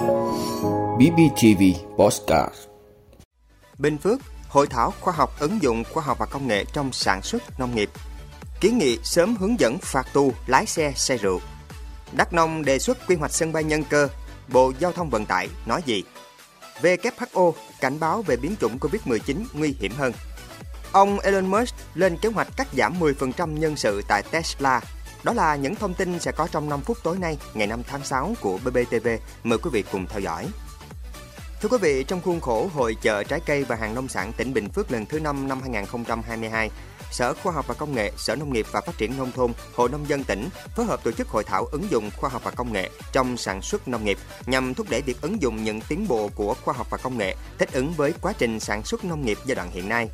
BBTV Postcard Bình Phước, Hội thảo khoa học ứng dụng khoa học và công nghệ trong sản xuất nông nghiệp. Kiến nghị sớm hướng dẫn phạt tù lái xe xe rượu. Đắk Nông đề xuất quy hoạch sân bay nhân cơ, Bộ Giao thông Vận tải nói gì? WHO cảnh báo về biến chủng Covid-19 nguy hiểm hơn. Ông Elon Musk lên kế hoạch cắt giảm 10% nhân sự tại Tesla. Đó là những thông tin sẽ có trong 5 phút tối nay, ngày 5 tháng 6 của BBTV. Mời quý vị cùng theo dõi. Thưa quý vị, trong khuôn khổ Hội chợ trái cây và hàng nông sản tỉnh Bình Phước lần thứ 5 năm 2022, Sở Khoa học và Công nghệ, Sở Nông nghiệp và Phát triển Nông thôn, Hội Nông dân tỉnh phối hợp tổ chức hội thảo ứng dụng khoa học và công nghệ trong sản xuất nông nghiệp nhằm thúc đẩy việc ứng dụng những tiến bộ của khoa học và công nghệ thích ứng với quá trình sản xuất nông nghiệp giai đoạn hiện nay.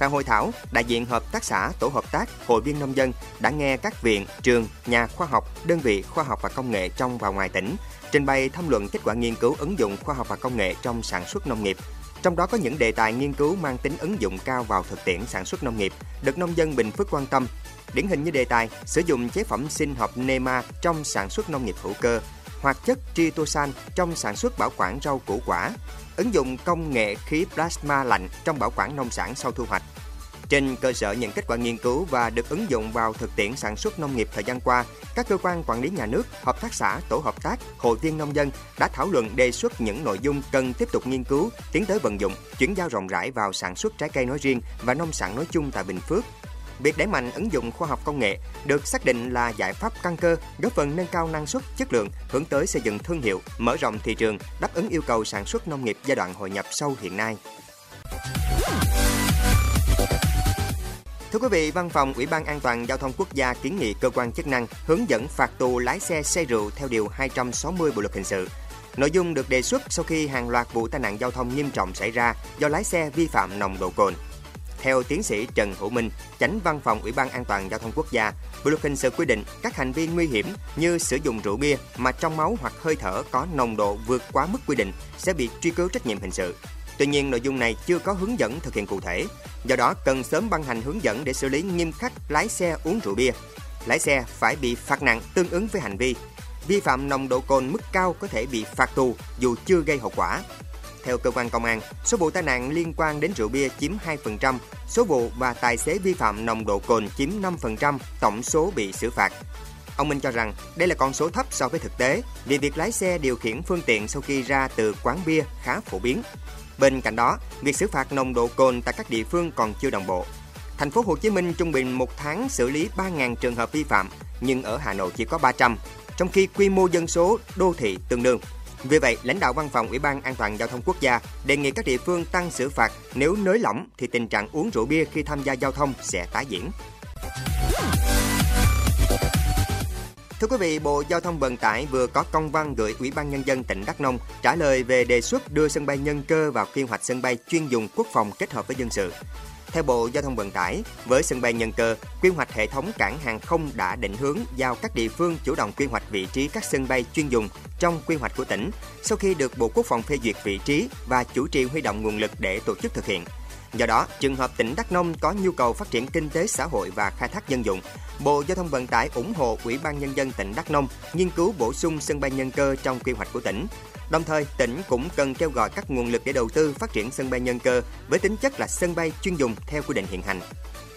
Tại hội thảo, đại diện hợp tác xã, tổ hợp tác, hội viên nông dân đã nghe các viện, trường, nhà khoa học, đơn vị khoa học và công nghệ trong và ngoài tỉnh trình bày tham luận kết quả nghiên cứu ứng dụng khoa học và công nghệ trong sản xuất nông nghiệp. Trong đó có những đề tài nghiên cứu mang tính ứng dụng cao vào thực tiễn sản xuất nông nghiệp, được nông dân Bình Phước quan tâm. Điển hình như đề tài sử dụng chế phẩm sinh học NEMA trong sản xuất nông nghiệp hữu cơ, hoạt chất tritosan trong sản xuất bảo quản rau củ quả, ứng dụng công nghệ khí plasma lạnh trong bảo quản nông sản sau thu hoạch. Trên cơ sở những kết quả nghiên cứu và được ứng dụng vào thực tiễn sản xuất nông nghiệp thời gian qua, các cơ quan quản lý nhà nước, hợp tác xã, tổ hợp tác, hội viên nông dân đã thảo luận đề xuất những nội dung cần tiếp tục nghiên cứu, tiến tới vận dụng, chuyển giao rộng rãi vào sản xuất trái cây nói riêng và nông sản nói chung tại Bình Phước. Việc đẩy mạnh ứng dụng khoa học công nghệ được xác định là giải pháp căn cơ góp phần nâng cao năng suất, chất lượng, hướng tới xây dựng thương hiệu, mở rộng thị trường, đáp ứng yêu cầu sản xuất nông nghiệp giai đoạn hội nhập sâu hiện nay. Thưa quý vị, Văn phòng Ủy ban An toàn Giao thông Quốc gia kiến nghị cơ quan chức năng hướng dẫn phạt tù lái xe say rượu theo Điều 260 Bộ Luật Hình sự. Nội dung được đề xuất sau khi hàng loạt vụ tai nạn giao thông nghiêm trọng xảy ra do lái xe vi phạm nồng độ cồn. Theo tiến sĩ Trần Hữu Minh, Chánh Văn phòng Ủy ban An toàn Giao thông Quốc gia, Bộ luật hình sự quy định các hành vi nguy hiểm như sử dụng rượu bia mà trong máu hoặc hơi thở có nồng độ vượt quá mức quy định sẽ bị truy cứu trách nhiệm hình sự. Tuy nhiên, nội dung này chưa có hướng dẫn thực hiện cụ thể. Do đó, cần sớm ban hành hướng dẫn để xử lý nghiêm khắc lái xe uống rượu bia. Lái xe phải bị phạt nặng tương ứng với hành vi. Vi phạm nồng độ cồn mức cao có thể bị phạt tù dù chưa gây hậu quả. Theo cơ quan công an, số vụ tai nạn liên quan đến rượu bia chiếm 2%, số vụ và tài xế vi phạm nồng độ cồn chiếm 5% tổng số bị xử phạt. Ông Minh cho rằng đây là con số thấp so với thực tế vì việc lái xe điều khiển phương tiện sau khi ra từ quán bia khá phổ biến. Bên cạnh đó, việc xử phạt nồng độ cồn tại các địa phương còn chưa đồng bộ. Thành phố Hồ Chí Minh trung bình một tháng xử lý 3.000 trường hợp vi phạm, nhưng ở Hà Nội chỉ có 300, trong khi quy mô dân số đô thị tương đương. Vì vậy, lãnh đạo Văn phòng Ủy ban An toàn Giao thông Quốc gia đề nghị các địa phương tăng xử phạt nếu nới lỏng thì tình trạng uống rượu bia khi tham gia giao thông sẽ tái diễn. Thưa quý vị, Bộ Giao thông Vận tải vừa có công văn gửi Ủy ban Nhân dân tỉnh Đắk Nông trả lời về đề xuất đưa sân bay nhân cơ vào quy hoạch sân bay chuyên dùng quốc phòng kết hợp với dân sự. Theo Bộ Giao thông Vận tải, với sân bay nhân cơ, quy hoạch hệ thống cảng hàng không đã định hướng giao các địa phương chủ động quy hoạch vị trí các sân bay chuyên dùng trong quy hoạch của tỉnh sau khi được Bộ Quốc phòng phê duyệt vị trí và chủ trì huy động nguồn lực để tổ chức thực hiện. Do đó, trường hợp tỉnh Đắk Nông có nhu cầu phát triển kinh tế xã hội và khai thác dân dụng, Bộ Giao thông Vận tải ủng hộ Ủy ban Nhân dân tỉnh Đắk Nông nghiên cứu bổ sung sân bay nhân cơ trong quy hoạch của tỉnh. Đồng thời, tỉnh cũng cần kêu gọi các nguồn lực để đầu tư phát triển sân bay nhân cơ với tính chất là sân bay chuyên dùng theo quy định hiện hành.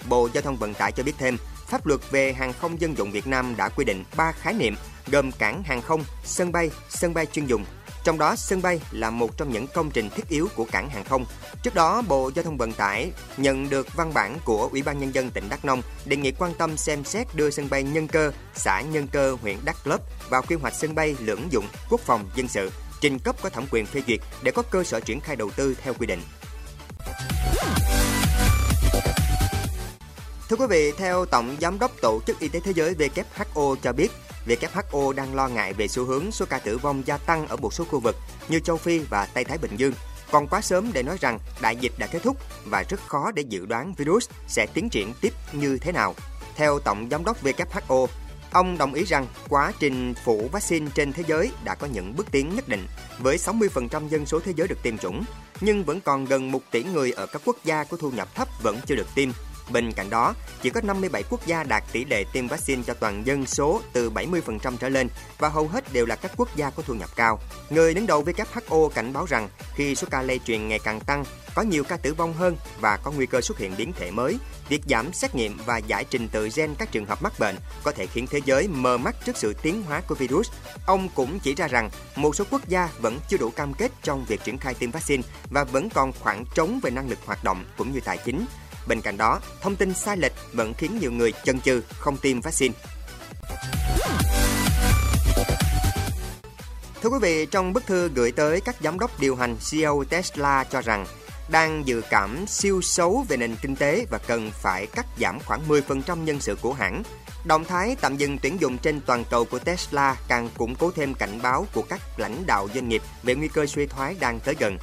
Bộ Giao thông Vận tải cho biết thêm, pháp luật về hàng không dân dụng Việt Nam đã quy định 3 khái niệm gồm cảng hàng không, sân bay, sân bay chuyên dùng trong đó, sân bay là một trong những công trình thiết yếu của cảng hàng không. Trước đó, Bộ Giao thông Vận tải nhận được văn bản của Ủy ban Nhân dân tỉnh Đắk Nông đề nghị quan tâm xem xét đưa sân bay Nhân Cơ, xã Nhân Cơ, huyện Đắk Lấp vào quy hoạch sân bay lưỡng dụng quốc phòng dân sự, trình cấp có thẩm quyền phê duyệt để có cơ sở triển khai đầu tư theo quy định. Thưa quý vị, theo Tổng Giám đốc Tổ chức Y tế Thế giới WHO cho biết, WHO đang lo ngại về xu hướng số ca tử vong gia tăng ở một số khu vực như châu Phi và Tây Thái Bình Dương. Còn quá sớm để nói rằng đại dịch đã kết thúc và rất khó để dự đoán virus sẽ tiến triển tiếp như thế nào. Theo Tổng Giám đốc WHO, ông đồng ý rằng quá trình phủ vaccine trên thế giới đã có những bước tiến nhất định, với 60% dân số thế giới được tiêm chủng, nhưng vẫn còn gần 1 tỷ người ở các quốc gia có thu nhập thấp vẫn chưa được tiêm Bên cạnh đó, chỉ có 57 quốc gia đạt tỷ lệ tiêm vaccine cho toàn dân số từ 70% trở lên và hầu hết đều là các quốc gia có thu nhập cao. Người đứng đầu WHO cảnh báo rằng khi số ca lây truyền ngày càng tăng, có nhiều ca tử vong hơn và có nguy cơ xuất hiện biến thể mới, việc giảm xét nghiệm và giải trình tự gen các trường hợp mắc bệnh có thể khiến thế giới mờ mắt trước sự tiến hóa của virus. Ông cũng chỉ ra rằng một số quốc gia vẫn chưa đủ cam kết trong việc triển khai tiêm vaccine và vẫn còn khoảng trống về năng lực hoạt động cũng như tài chính. Bên cạnh đó, thông tin sai lệch vẫn khiến nhiều người chần chừ không tiêm vaccine. Thưa quý vị, trong bức thư gửi tới các giám đốc điều hành CEO Tesla cho rằng đang dự cảm siêu xấu về nền kinh tế và cần phải cắt giảm khoảng 10% nhân sự của hãng. Động thái tạm dừng tuyển dụng trên toàn cầu của Tesla càng củng cố thêm cảnh báo của các lãnh đạo doanh nghiệp về nguy cơ suy thoái đang tới gần.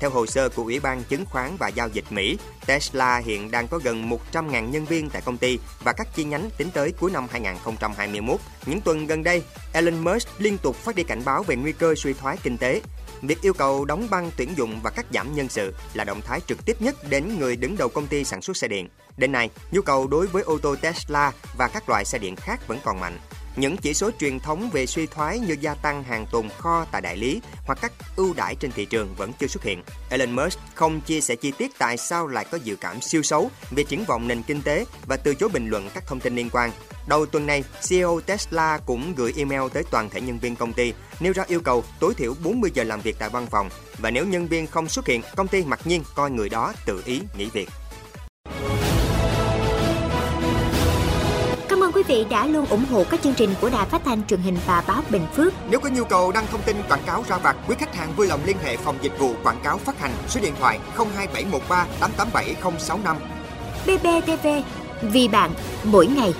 Theo hồ sơ của Ủy ban Chứng khoán và Giao dịch Mỹ, Tesla hiện đang có gần 100.000 nhân viên tại công ty và các chi nhánh tính tới cuối năm 2021. Những tuần gần đây, Elon Musk liên tục phát đi cảnh báo về nguy cơ suy thoái kinh tế. Việc yêu cầu đóng băng tuyển dụng và cắt giảm nhân sự là động thái trực tiếp nhất đến người đứng đầu công ty sản xuất xe điện. Đến nay, nhu cầu đối với ô tô Tesla và các loại xe điện khác vẫn còn mạnh. Những chỉ số truyền thống về suy thoái như gia tăng hàng tồn kho tại đại lý hoặc các ưu đãi trên thị trường vẫn chưa xuất hiện. Elon Musk không chia sẻ chi tiết tại sao lại có dự cảm siêu xấu về triển vọng nền kinh tế và từ chối bình luận các thông tin liên quan. Đầu tuần này, CEO Tesla cũng gửi email tới toàn thể nhân viên công ty, nêu ra yêu cầu tối thiểu 40 giờ làm việc tại văn phòng và nếu nhân viên không xuất hiện, công ty mặc nhiên coi người đó tự ý nghỉ việc. Cảm ơn quý vị đã luôn ủng hộ các chương trình của Đài Phát thanh truyền hình và báo Bình Phước. Nếu có nhu cầu đăng thông tin quảng cáo ra vặt, quý khách hàng vui lòng liên hệ phòng dịch vụ quảng cáo phát hành số điện thoại 02713 887065. BBTV, vì bạn, mỗi ngày.